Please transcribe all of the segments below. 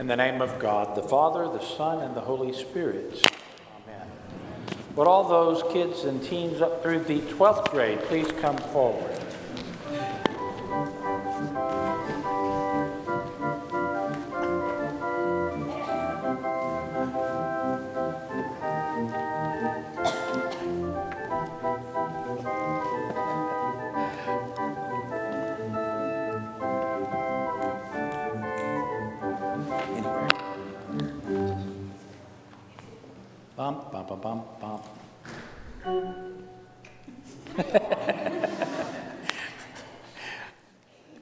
In the name of God, the Father, the Son, and the Holy Spirit. Amen. Would all those kids and teens up through the 12th grade please come forward?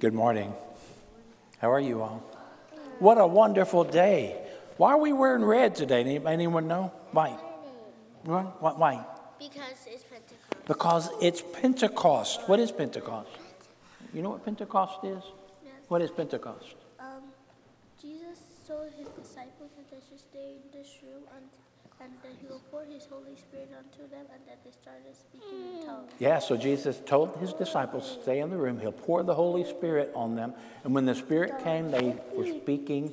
Good morning. How are you all? What a wonderful day. Why are we wearing red today? Any- Anyone know? Why? Why? Why-? Because it's Pentecost. Because it's Pentecost. What is Pentecost? You know what Pentecost is? Yes. What is Pentecost? Um, Jesus told his disciples that they should stay in this room and, and that he will pour his Holy Spirit onto them and that they started speaking in tongues. Yeah, so Jesus told his disciples, stay in the room. He'll pour the Holy Spirit on them. And when the Spirit came, they were speaking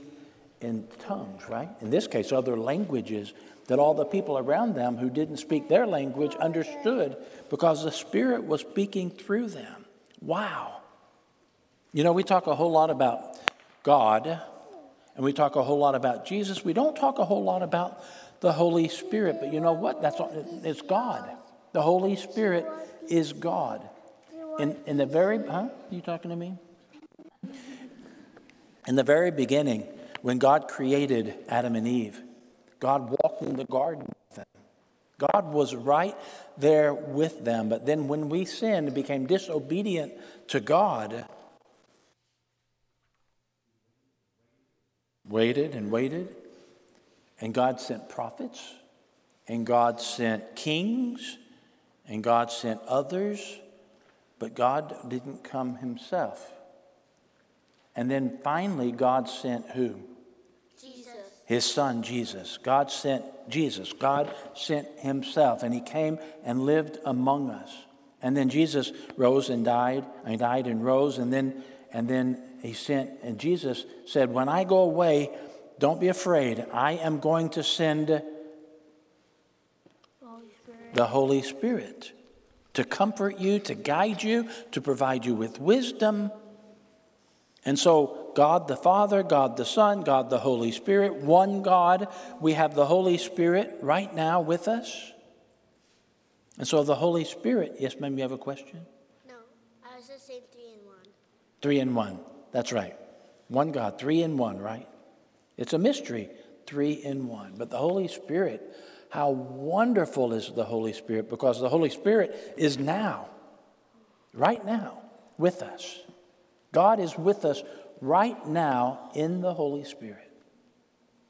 in tongues, right? In this case, other languages that all the people around them who didn't speak their language understood because the Spirit was speaking through them. Wow. You know, we talk a whole lot about God and we talk a whole lot about Jesus. We don't talk a whole lot about the Holy Spirit, but you know what? That's it's God. The Holy Spirit is God. In, in the very, huh? You talking to me? In the very beginning, when God created Adam and Eve, God walked in the garden with them. God was right there with them. But then when we sinned and became disobedient to God, waited and waited, and God sent prophets, and God sent kings, and God sent others, but God didn't come himself. And then finally, God sent who? Jesus. His son, Jesus. God sent Jesus. God sent himself, and he came and lived among us. And then Jesus rose and died, and died and rose, and then, and then he sent, and Jesus said, When I go away, don't be afraid. I am going to send Holy the Holy Spirit to comfort you, to guide you, to provide you with wisdom. And so, God the Father, God the Son, God the Holy Spirit, one God, we have the Holy Spirit right now with us. And so, the Holy Spirit, yes, ma'am, you have a question? No, I was just saying three in one. Three in one. That's right. One God, three in one, right? It's a mystery, three in one. But the Holy Spirit, how wonderful is the Holy Spirit because the Holy Spirit is now, right now, with us. God is with us right now in the Holy Spirit.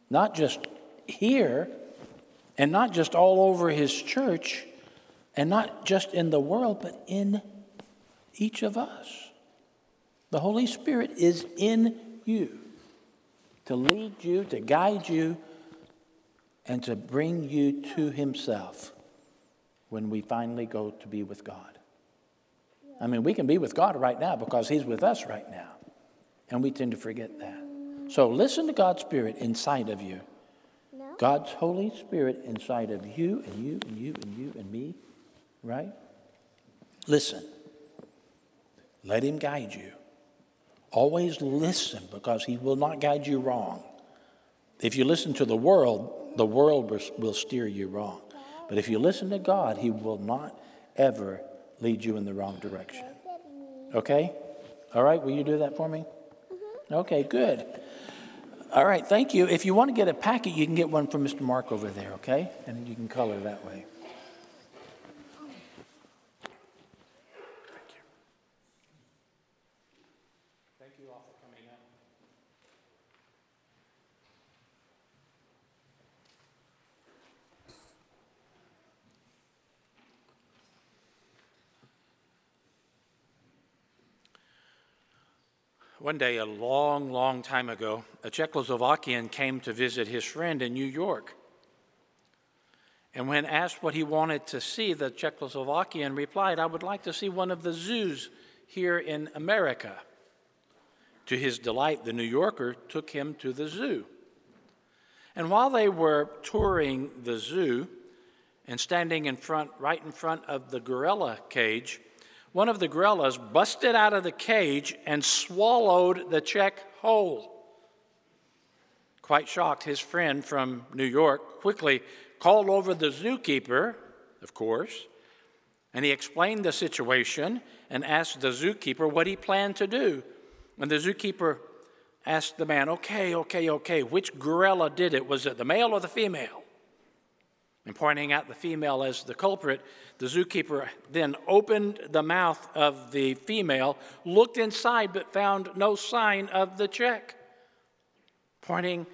Not just here and not just all over His church and not just in the world, but in each of us. The Holy Spirit is in you to lead you, to guide you, and to bring you to Himself when we finally go to be with God. I mean, we can be with God right now because He's with us right now, and we tend to forget that. So listen to God's Spirit inside of you. God's Holy Spirit inside of you and you and you and you and me, right? Listen. Let Him guide you. Always listen because He will not guide you wrong. If you listen to the world, the world will- steer you wrong. But if you listen to God, He will not ever lead you in the wrong direction. Okay? All right, will you do that for me? Mm-hmm. Okay, good. All right, thank you. If you want to get a packet, you can get one from Mr. Mark over there, okay? And you can color that way. Thank you. Thank you all for coming up. One day, a long, long time ago, a Czechoslovakian came to visit his friend in New York. And when asked what he wanted to see, the Czechoslovakian replied, I would like to see one of the zoos here in America. To his delight, the New Yorker took him to the zoo. And while they were touring the zoo and standing in front, right in front of the gorilla cage, one of the gorillas busted out of the cage and swallowed the check whole. Quite shocked, his friend from New York quickly called over the zookeeper, of course, and he explained the situation and asked the zookeeper what he planned to do. And the zookeeper asked the man, Okay, okay, okay, which gorilla did it? Was it the male or the female? And pointing out the female as the culprit, the zookeeper then opened the mouth of the female, looked inside, but found no sign of the check. Pointing,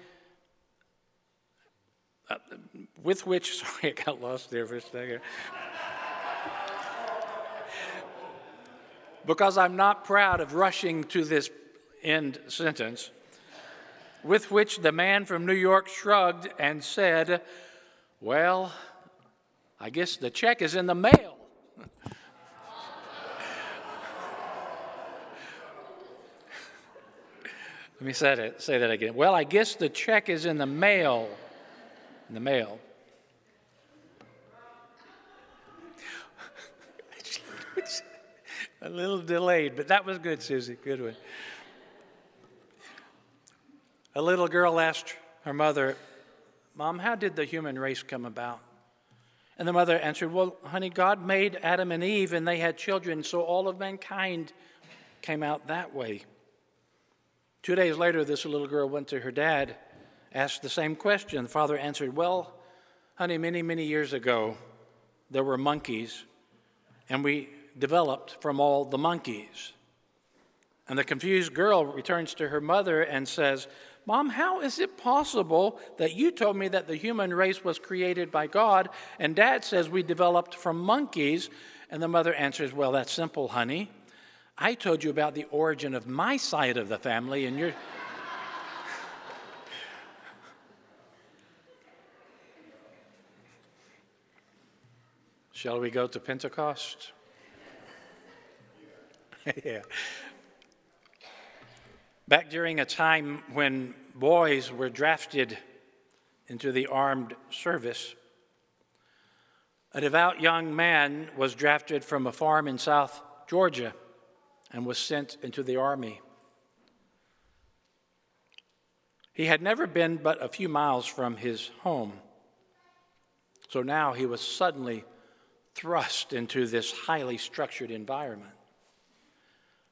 uh, with which, sorry, I got lost there for a second. because I'm not proud of rushing to this end sentence, with which the man from New York shrugged and said, Well, I guess the check is in the mail. Let me say that, say that again. Well, I guess the check is in the mail. In the mail. a little delayed, but that was good, Susie. Good one. A little girl asked her mother, Mom, how did the human race come about? And the mother answered, Well, honey, God made Adam and Eve and they had children, so all of mankind came out that way. Two days later, this little girl went to her dad, asked the same question. The father answered, Well, honey, many, many years ago, there were monkeys, and we developed from all the monkeys. And the confused girl returns to her mother and says, Mom, how is it possible that you told me that the human race was created by God, and dad says we developed from monkeys? And the mother answers, Well, that's simple, honey. I told you about the origin of my side of the family, and you're. Shall we go to Pentecost? yeah. Back during a time when boys were drafted into the armed service, a devout young man was drafted from a farm in South Georgia and was sent into the army. He had never been but a few miles from his home. So now he was suddenly thrust into this highly structured environment.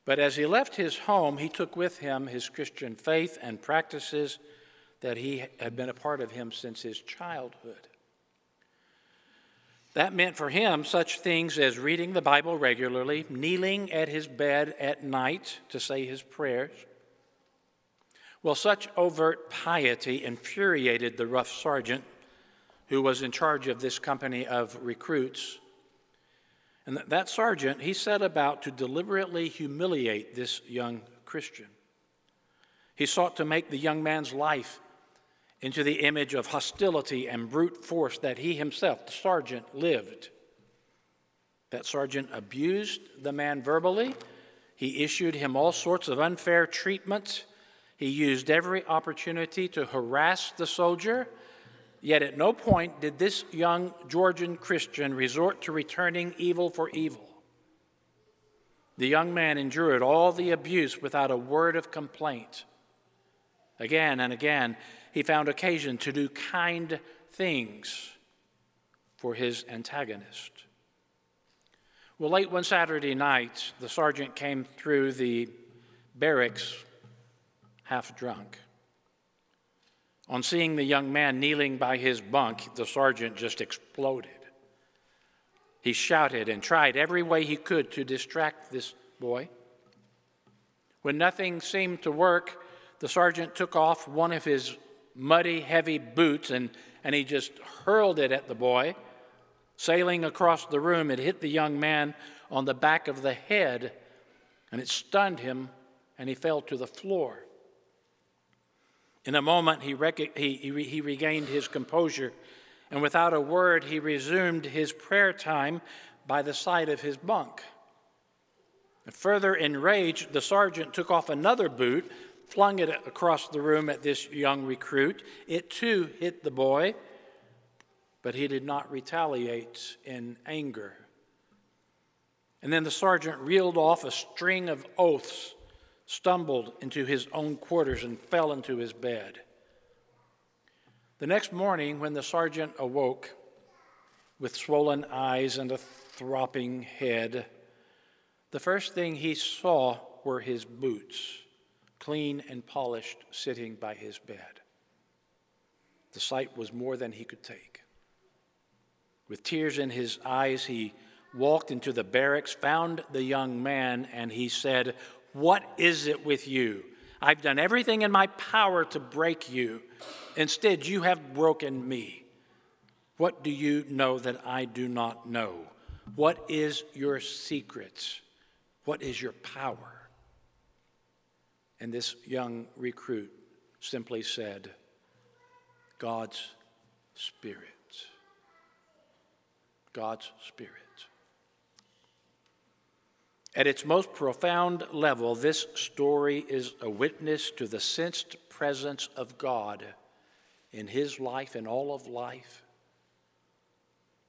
But as he left his home, he took with him his Christian faith and practices that he had been a part of him since his childhood. That meant for him such things as reading the Bible regularly, kneeling at his bed at night to say his prayers. Well, such overt piety infuriated the rough sergeant who was in charge of this company of recruits and that sergeant, he set about to deliberately humiliate this young Christian. He sought to make the young man's life into the image of hostility and brute force that he himself, the sergeant, lived. That sergeant abused the man verbally. He issued him all sorts of unfair treatment. He used every opportunity to harass the soldier Yet at no point did this young Georgian Christian resort to returning evil for evil. The young man endured all the abuse without a word of complaint. Again and again, he found occasion to do kind things for his antagonist. Well, late one Saturday night, the sergeant came through the barracks half drunk. On seeing the young man kneeling by his bunk, the sergeant just exploded. He shouted and tried every way he could to distract this boy. When nothing seemed to work, the sergeant took off one of his muddy, heavy boots and, and he just hurled it at the boy. Sailing across the room, it hit the young man on the back of the head and it stunned him and he fell to the floor. In a moment, he, rec- he, he, he regained his composure, and without a word, he resumed his prayer time by the side of his bunk. Further enraged, the sergeant took off another boot, flung it across the room at this young recruit. It too hit the boy, but he did not retaliate in anger. And then the sergeant reeled off a string of oaths, stumbled into his own quarters, and fell into his bed. The next morning, when the sergeant awoke with swollen eyes and a throbbing head, the first thing he saw were his boots, clean and polished, sitting by his bed. The sight was more than he could take. With tears in his eyes, he walked into the barracks, found the young man, and he said, What is it with you? I've done everything in my power to break you. Instead, you have broken me. What do you know that I do not know? What is your secret? What is your power? And this young recruit simply said, God's Spirit. God's Spirit. At its most profound level, this story is a witness to the sensed presence of God in his life and all of life.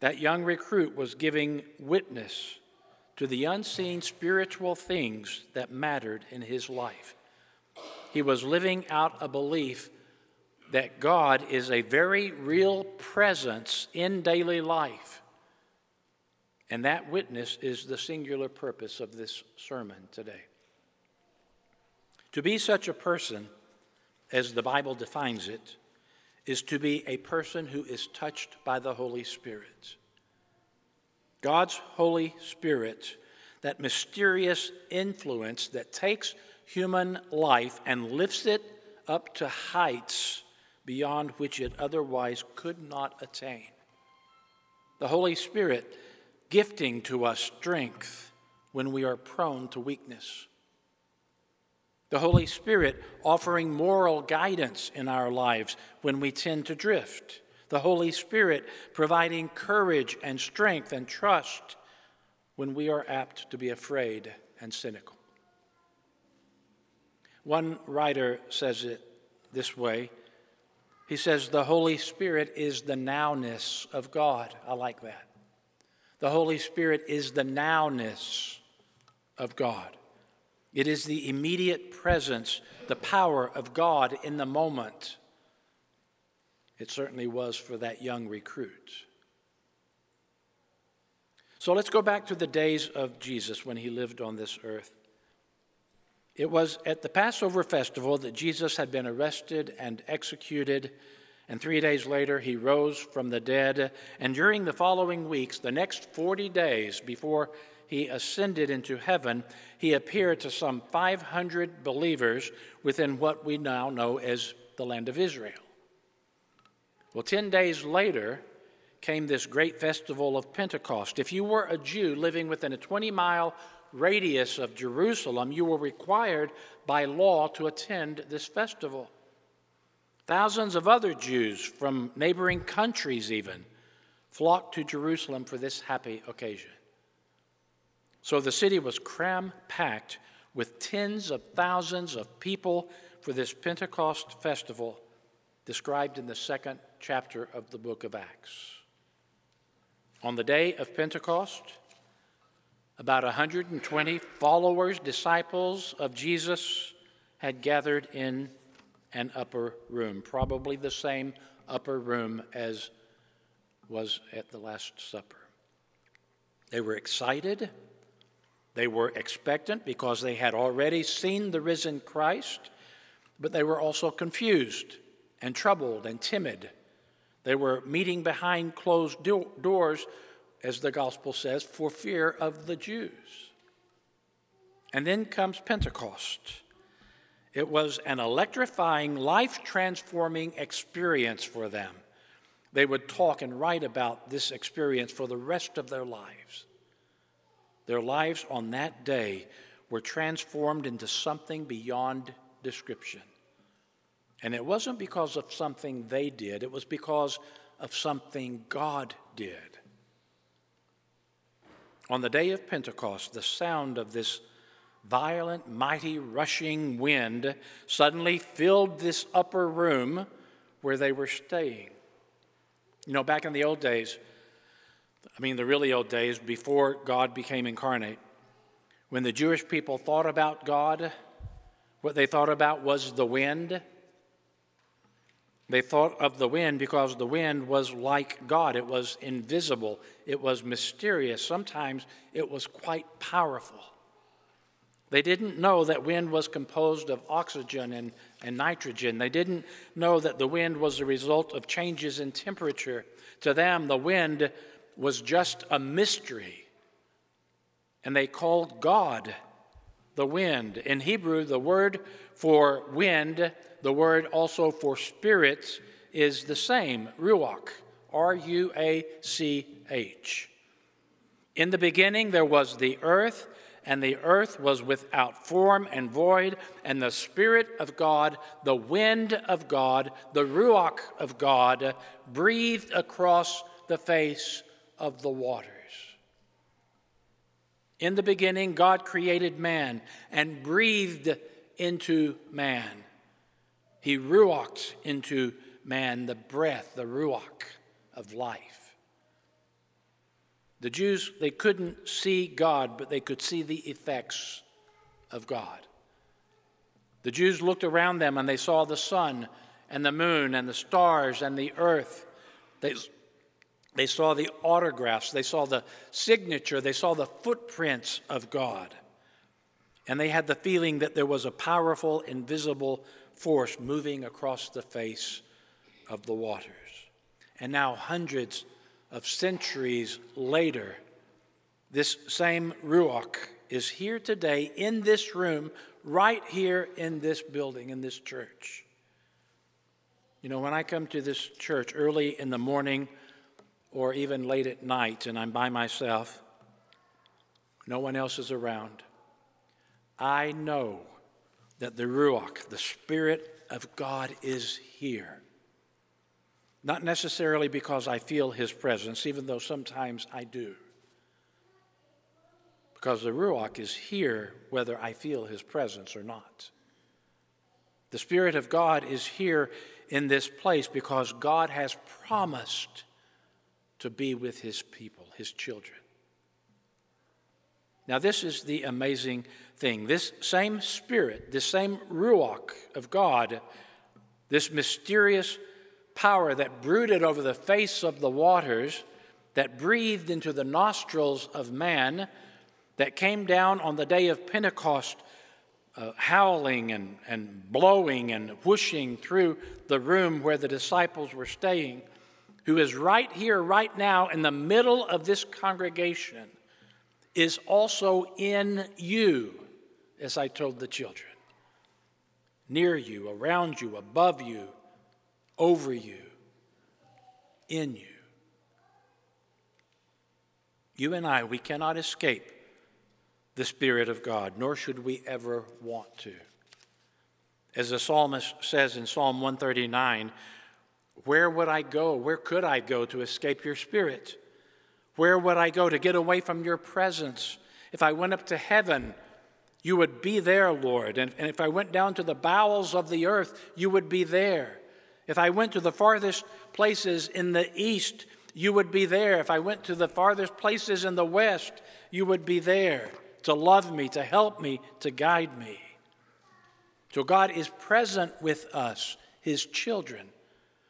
That young recruit was giving witness to the unseen spiritual things that mattered in his life. He was living out a belief that God is a very real presence in daily life and that witness is the singular purpose of this sermon today. To be such a person, as the Bible defines it, is to be a person who is touched by the Holy Spirit. God's Holy Spirit, that mysterious influence that takes human life and lifts it up to heights beyond which it otherwise could not attain. The Holy Spirit gifting to us strength when we are prone to weakness. The Holy Spirit offering moral guidance in our lives when we tend to drift. The Holy Spirit providing courage and strength and trust when we are apt to be afraid and cynical. One writer says it this way. He says, The Holy Spirit is the nowness of God. I like that. The Holy Spirit is the nowness of God. It is the immediate presence, the power of God in the moment. It certainly was for that young recruit. So let's go back to the days of Jesus when he lived on this earth. It was at the Passover festival that Jesus had been arrested and executed and three days later, he rose from the dead. And during the following weeks, the next 40 days before he ascended into heaven, he appeared to some 500 believers within what we now know as the land of Israel. Well, 10 days later came this great festival of Pentecost. If you were a Jew living within a 20 mile radius of Jerusalem, you were required by law to attend this festival. Thousands of other Jews from neighboring countries, even, flocked to Jerusalem for this happy occasion. So the city was cram packed with tens of thousands of people for this Pentecost festival described in the second chapter of the book of Acts. On the day of Pentecost, about 120 followers, disciples of Jesus, had gathered in an upper room, probably the same upper room as was at the Last Supper. They were excited. They were expectant because they had already seen the risen Christ, but they were also confused and troubled and timid. They were meeting behind closed do- doors, as the gospel says, for fear of the Jews. And then comes Pentecost. It was an electrifying, life transforming experience for them. They would talk and write about this experience for the rest of their lives. Their lives on that day were transformed into something beyond description. And it wasn't because of something they did, it was because of something God did. On the day of Pentecost, the sound of this violent, mighty, rushing wind suddenly filled this upper room where they were staying. You know, back in the old days, I mean, the really old days before God became incarnate, when the Jewish people thought about God, what they thought about was the wind. They thought of the wind because the wind was like God. It was invisible, it was mysterious. Sometimes it was quite powerful. They didn't know that wind was composed of oxygen and, and nitrogen. They didn't know that the wind was the result of changes in temperature. To them, the wind was just a mystery. And they called God the wind. In Hebrew, the word for wind, the word also for spirits, is the same ruach, R U A C H. In the beginning, there was the earth and the earth was without form and void, and the Spirit of God, the wind of God, the Ruach of God, breathed across the face of the waters. In the beginning, God created man and breathed into man. He ruached into man the breath, the ruach of life. The Jews, they couldn't see God, but they could see the effects of God. The Jews looked around them and they saw the sun and the moon and the stars and the earth. They, they saw the autographs, they saw the signature, they saw the footprints of God. And they had the feeling that there was a powerful, invisible force moving across the face of the waters. And now, hundreds of centuries later, this same Ruach is here today in this room, right here in this building, in this church. You know, when I come to this church early in the morning or even late at night and I'm by myself, no one else is around, I know that the Ruach, the Spirit of God, is here. Not necessarily because I feel his presence, even though sometimes I do. Because the Ruach is here whether I feel his presence or not. The Spirit of God is here in this place because God has promised to be with his people, his children. Now, this is the amazing thing. This same Spirit, this same Ruach of God, this mysterious power that brooded over the face of the waters, that breathed into the nostrils of man, that came down on the day of Pentecost, uh, howling and, and blowing and whooshing through the room where the disciples were staying, who is right here, right now, in the middle of this congregation, is also in you, as I told the children. Near you, around you, above you, over you, in you. You and I, we cannot escape the Spirit of God, nor should we ever want to. As the psalmist says in Psalm 139, where would I go? Where could I go to escape your Spirit? Where would I go to get away from your presence? If I went up to heaven, you would be there, Lord. And, and if I went down to the bowels of the earth, you would be there. If I went to the farthest places in the east, you would be there. If I went to the farthest places in the west, you would be there to love me, to help me, to guide me. So God is present with us, His children.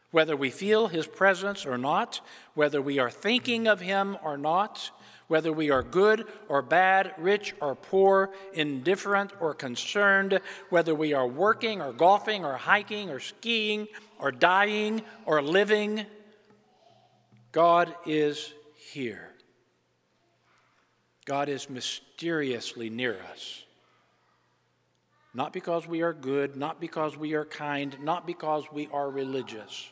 Whether we feel His presence or not, whether we are thinking of Him or not, whether we are good or bad, rich or poor, indifferent or concerned, whether we are working or golfing or hiking or skiing or dying or living, God is here. God is mysteriously near us. Not because we are good, not because we are kind, not because we are religious,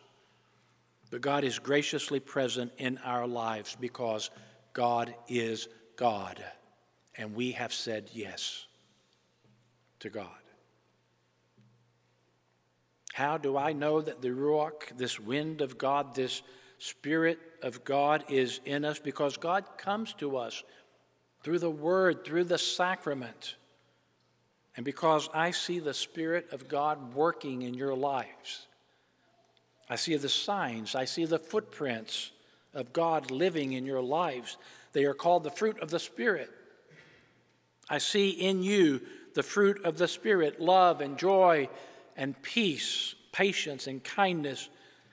but God is graciously present in our lives because God is God. And we have said yes to God. How do I know that the Ruach, this wind of God, this Spirit of God is in us? Because God comes to us through the Word, through the sacrament. and because I see the Spirit of God working in your lives. I see the signs, I see the footprints of God living in your lives. They are called the fruit of the Spirit. I see in you the fruit of the Spirit love and joy and peace, patience and kindness,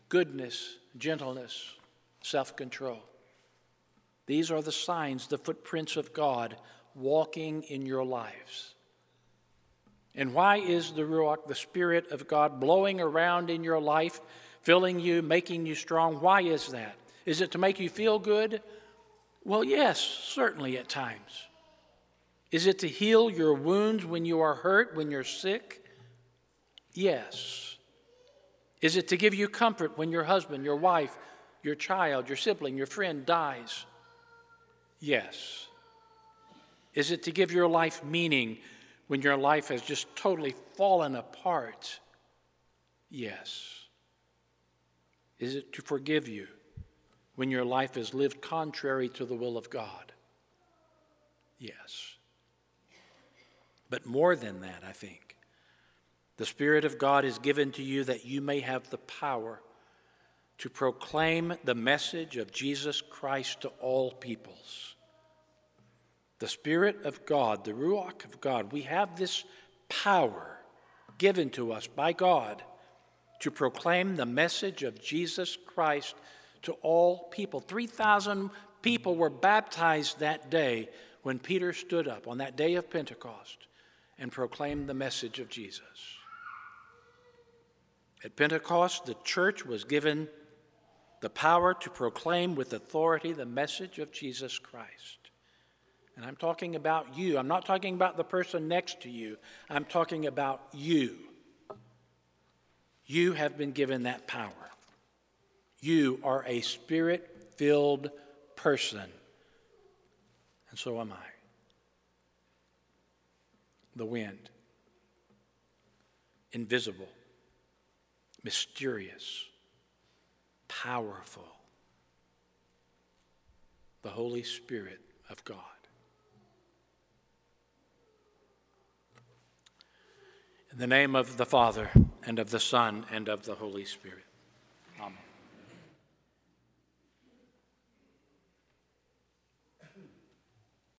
goodness, gentleness, self control. These are the signs, the footprints of God walking in your lives. And why is the Ruach, the Spirit of God, blowing around in your life, filling you, making you strong? Why is that? Is it to make you feel good? Well, yes, certainly at times. Is it to heal your wounds when you are hurt, when you're sick? Yes. Is it to give you comfort when your husband, your wife, your child, your sibling, your friend dies? Yes. Is it to give your life meaning when your life has just totally fallen apart? Yes. Is it to forgive you when your life is lived contrary to the will of God? Yes. But more than that, I think, the Spirit of God is given to you that you may have the power to proclaim the message of Jesus Christ to all peoples. The Spirit of God, the Ruach of God, we have this power given to us by God to proclaim the message of Jesus Christ to all people. 3,000 people were baptized that day when Peter stood up on that day of Pentecost and proclaimed the message of Jesus. At Pentecost, the church was given the power to proclaim with authority the message of Jesus Christ. And I'm talking about you. I'm not talking about the person next to you. I'm talking about you. You have been given that power. You are a spirit filled person. And so am I. The wind, invisible, mysterious, powerful. The Holy Spirit of God. In the name of the Father, and of the Son, and of the Holy Spirit.